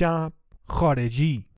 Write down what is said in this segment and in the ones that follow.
شب خارجی.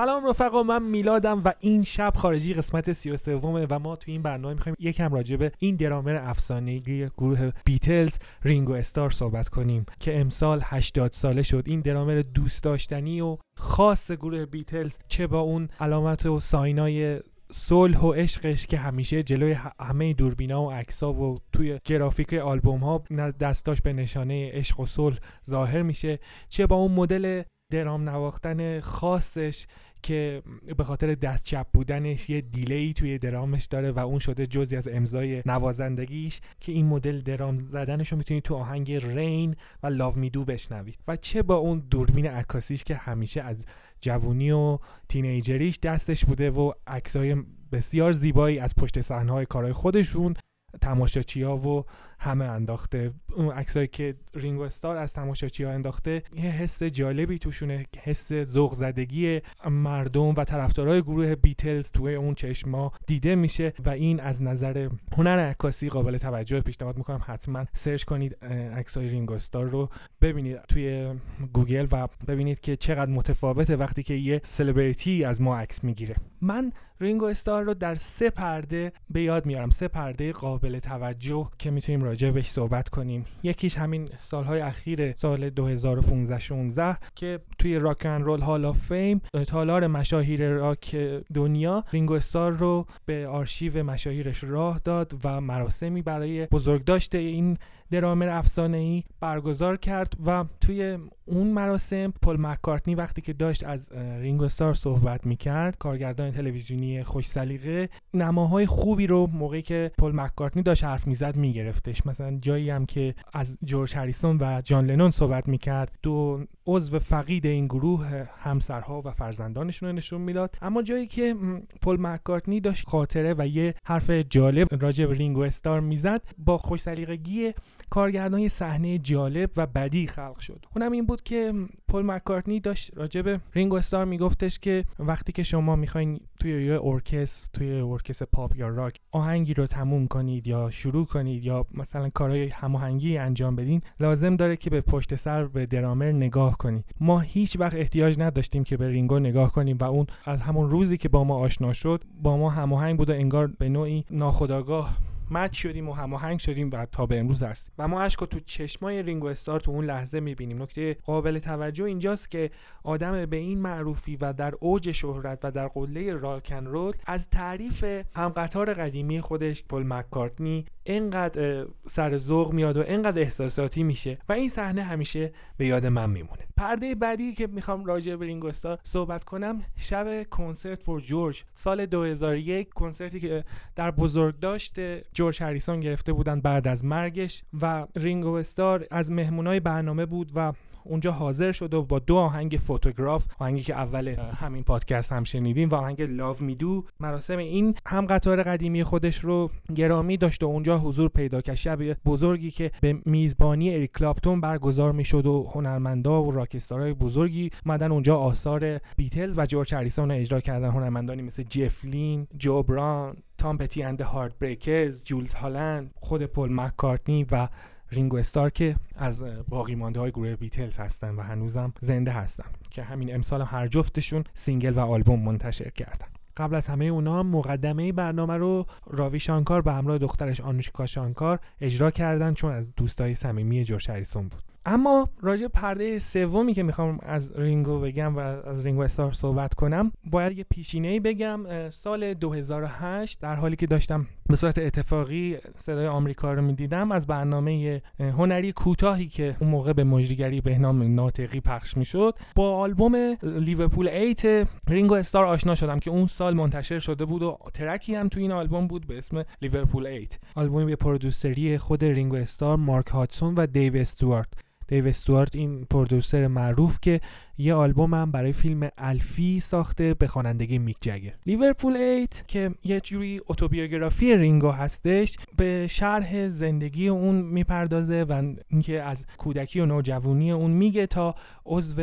سلام رفقا من میلادم و این شب خارجی قسمت 33 و ما تو این برنامه می‌خوایم یکم راجع به این درامر افسانه‌ای گروه بیتلز رینگو استار صحبت کنیم که امسال 80 ساله شد. این درامر دوست داشتنی و خاص گروه بیتلز چه با اون علامت و ساینای صلح و عشقش که همیشه جلوی همه دوربینا و عکس‌ها و توی گرافیک آلبوم ها دستاش به نشانه عشق و صلح ظاهر میشه. چه با اون مدل درام نواختن خاصش که به خاطر دست چپ بودنش یه دیلی توی درامش داره و اون شده جزی از امضای نوازندگیش که این مدل درام زدنش رو می‌تونید تو آهنگ رین و لاو میدو بشنوید. و چه با اون دوربین عکاسیش که همیشه از جوونی و تینیجریش دستش بوده و عکسای بسیار زیبایی از پشت صحنه های کارهای خودشون تماشاچی ها و همه انداخته. اون عکسایی که رینگو استار از تماشاچی ها انداخته یه حس جالبی توشونه حس ذوق زدگی مردم و طرفدارای گروه بیتلز توی اون چشما دیده میشه و این از نظر هنر عکاسی قابل توجه پیشنهاد می‌کنم. حتما search کنید عکسای رینگو استار رو ببینید توی گوگل و ببینید که چقدر متفاوته وقتی که یه سلبریتی از ما عکس می‌گیره. من رینگو استار رو در سه پرده به یاد میارم. سه پرده قابل توجه که می‌تونیم راجع بهش صحبت کنیم. یکیش همین سالهای اخیر سال 2015 16 که توی Rock and Roll Hall of Fame تالار مشاهیر راک دنیا رینگو استار رو به آرشیو مشاهیرش راه داد و مراسمی برای بزرگداشت این درامر افسانه ای برگزار کرد و توی اون مراسم پل مکارتنی وقتی که داشت از رینگو استار صحبت می‌کرد کارگردان تلویزیونی خوش سلیقه نماهای خوبی رو موقعی که پل مکارتنی داشت حرف می‌زد میگرفتش. مثلا جایی هم که از جورج هریسون و جان لنون صحبت می‌کرد دو عضو فقید این گروه همسرها و فرزندانشون رو نشون می‌داد. اما جایی که پل مکارتنی داشت خاطره و یه حرف جالب راجع به رینگو استار می‌زد با خوش سلیقگی کارگردان صحنه جالب و بدیعی خلق شد. اونم این بود که پل مکارتنی داشت راجع به رینگو استار میگفتش که وقتی که شما می‌خواین توی یه ارکستر توی ارکستر پاپ یا راک آهنگی رو تموم کنید یا شروع کنید یا مثلا کارهای هماهنگی انجام بدین لازم داره که به پشت سر به درامر نگاه کنید ما هیچ وقت احتیاج نداشتیم که به رینگو نگاه کنیم و اون از همون روزی که با ما آشنا شد با ما هماهنگ بود و انگار به نوعی ناخودآگاه match شدیم و هماهنگ شدیم و تا به امروز هستیم. و ما اشکو تو چشمای رینگو استار تو اون لحظه می‌بینیم. نکته قابل توجه اینجاست که آدم به این معروفی و در اوج شهرت و در قله rock and roll از تعریف همقطار قدیمی خودش پل مکارتنی اینقدر سر ذوق میاد و اینقدر احساساتی میشه و این صحنه همیشه به یاد من میمونه. پرده بعدی که می‌خوام راجع به رینگو استار صحبت کنم شب کنسرت for George. سال 2001 کنسرتی که در بزرگداشت جورج هریسون گرفته بودن بعد از مرگش و رینگو استار از مهمونای برنامه بود و اونجا حاضر شد و با دو آهنگ Photograph آهنگی که اول همین پادکست هم شنیدیم و آهنگ Love Me Do مراسم این همقطار قدیمی خودش رو گرامی داشت و اونجا حضور پیدا کرد. شب بزرگی که به میزبانی اریک کلاپتون برگزار می‌شد و هنرمندا و rockstar های بزرگی اومدن اونجا آثار بیتلز و جورج هریسون اجرا کردن. هنرمندانی مثل جف لین جو براون تام پتی and Heartbreakers جولز هالند خود پل مکارتنی و رینگو استار که از باقی مانده های گروه بیتلز هستن و هنوزم زنده هستن که همین امسال هر جفتشون single و آلبوم منتشر کردن. قبل از همه اونا مقدمه برنامه رو راوی شانکار به همراه دخترش آنوشکا شانکار اجرا کردن چون از دوستای صمیمی جورج هریسون بود. اما راجع پرده سومی که می‌خوام از رینگو بگم و از رینگو استار صحبت کنم باید یه پیشینه بگم. سال 2008 در حالی که داشتم به صورت اتفاقی صدای آمریکا رو می‌دیدم. از برنامه هنری کوتاهی که اون موقع به مجریگری بهنام ناطقی پخش می‌شد. با آلبوم لیورپول 8 رینگو استار آشنا شدم که اون سال منتشر شده بود و track ی هم تو این آلبوم بود به اسم لیورپول 8 آلبومی به producer ی خود رینگو استار مارک هاتسون و دیو استوارت. دیو استوارت این producer معروف که یه آلبوم هم برای فیلم الفی ساخته به خوانندگی میک جگر. لیورپول 8 که یه جوری اتوبیوگرافی رینگو هستش به شرح زندگی اون می‌پردازه و اینکه از کودکی و نوجوانی اون میگه تا عضو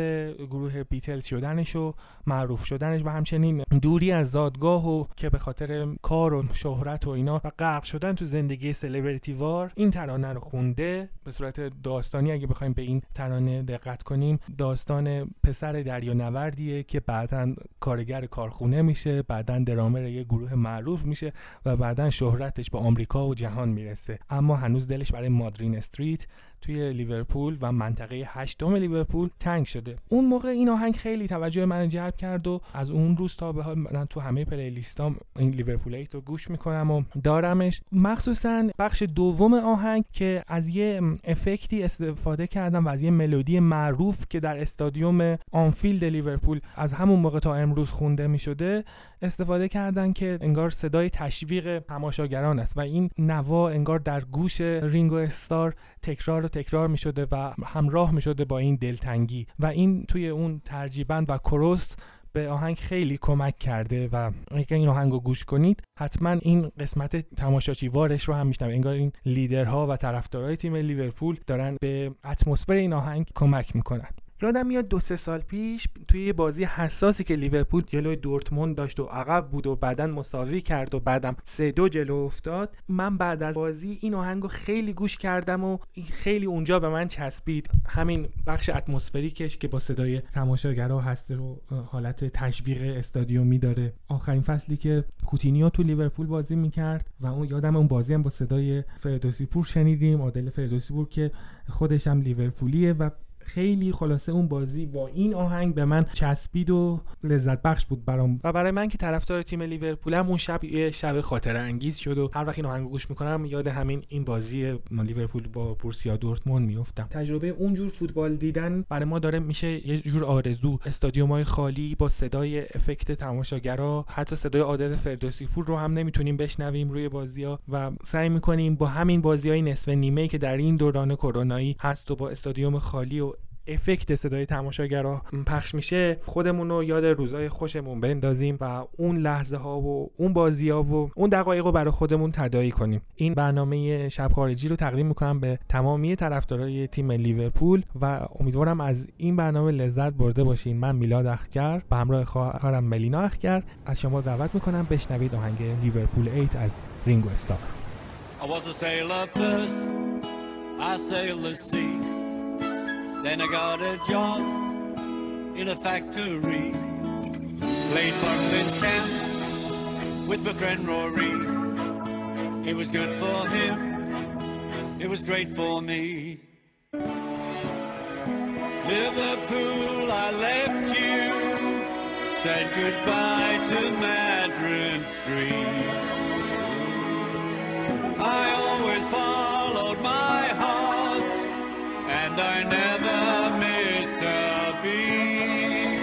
گروه بیتلز شدنش و معروف شدنش و همچنین دوری از زادگاه و که به خاطر کار و شهرت و اینا و غرق شدن تو زندگی سلبریتی وار این ترانه رو خونده. به صورت داستانی اگه بخوایم به این ترانه دقت کنیم داستان پسر دریانوردیه که بعدا کارگر کارخونه میشه بعدا درامر یه گروه معروف میشه و بعدا شهرتش به آمریکا و جهان می‌رسه. اما هنوز دلش برای مادرین استریت توی لیورپول و منطقه هشتم لیورپول تنگ شده. اون موقع این آهنگ خیلی توجه من جلب کرد و از اون روز تا به حال من تو همه playlist ام این لیورپول رو گوش می‌کنم و دارمش. مخصوصا بخش دوم آهنگ که از یه افکتی استفاده کردن و از یه ملودی معروف که در استادیوم آنفیلد لیورپول از همون موقع تا امروز خونده می‌شده استفاده کردن که انگار صدای تشویق تماشاگران است و این نوا انگار در گوش رینگو استار تکرار تکرار می شده و همراه می شده با این دلتنگی و این توی اون ترجیبند و کروست به آهنگ خیلی کمک کرده و اگر این آهنگ رو گوش کنید حتما این قسمت تماشاچی وارش رو هم میشنوید. انگار این لیدرها و طرفدارای تیم لیورپول دارن به اتمسفر این آهنگ کمک می‌کنن. یادم میاد دو سه سال پیش توی یه بازی حساسی که لیورپول جلوی دورتموند داشت و عقب بود و بعدا مساوی کرد و بعدم سه دو جلو افتاد من بعد از بازی این آهنگ رو خیلی گوش کردم و خیلی اونجا به من چسبید. همین بخش atmospheric ش که با صدای تماشاگرها هست و حالت تشویق استادیومی داره. آخرین فصلی که کوتینیو تو لیورپول بازی می‌کرد و اون یادم اون بازی هم با صدای فردوسی پور شنیدیم عادل فردوسی پور که خودش هم لیورپولیه و خیلی خلاصه اون بازی با این آهنگ به من چسبید و لذت بخش بود برام. و برای من که طرفدار تیم لیورپولم اون شب یه شب خاطره انگیز شد و هر وقت این آهنگ گوش می‌کنم یاد همین این بازی لیورپول با بورسیا دورتموند میافتم. تجربه اونجور فوتبال دیدن برای ما داره میشه یه جور آرزو. استادیوم های خالی با صدای افکت تماشاگرها حتی صدای عادل فردوسی پور رو هم نمی‌تونیم بشنویم روی بازی ها و سعی می‌کنیم با همین بازی های نصف نیمه که در این دوران کرونایی هست و با استادیوم خالی و افکت صدای تماشاگرها پخش میشه خودمون رو یاد روزای خوشمون بندازیم و اون لحظه ها و اون بازی ها و اون دقایق رو برای خودمون تداعی کنیم. این برنامه شب خارجی رو تقدیم می‌کنم به تمامی طرفدارای تیم لیورپول و امیدوارم از این برنامه لذت برده باشین. من میلاد اخگر به همراه خواهرم ملینا اخگر از شما دعوت می‌کنم بشنوید آهنگ لیورپول 8 از رینگو استار. I was a sailor first, I sailed the sea. Then I got a job in a factory. Played Buckland's camp with my friend Rory. It was good for him, it was great for me. Liverpool, I left you, said goodbye to Madron Street. I always heart, I never missed a beat.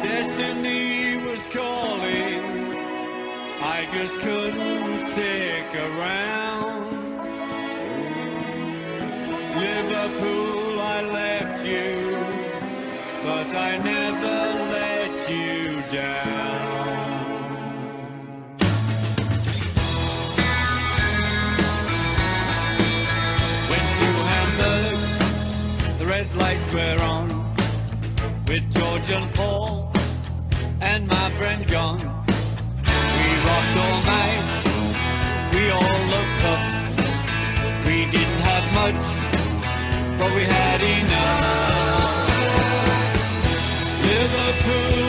Destiny was calling, I just couldn't stick around. Liverpool, I left you, but I never were on, with George and Paul and my friend John. We rocked all night, we all looked up. We didn't have much, but we had enough. Liverpool,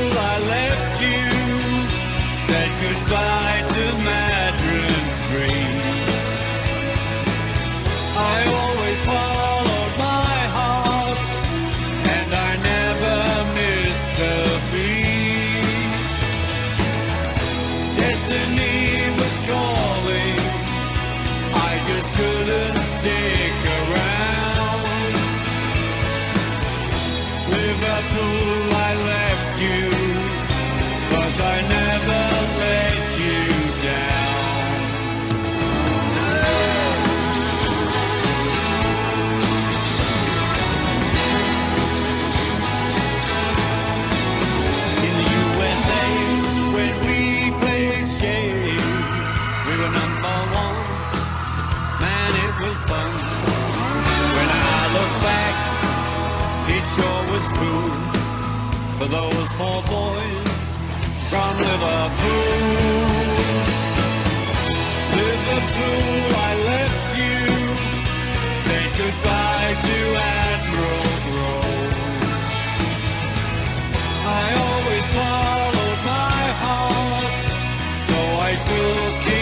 it sure was cool for those four boys from Liverpool. Liverpool, I left you. Said goodbye to Admiral Grove. I always followed my heart, so I took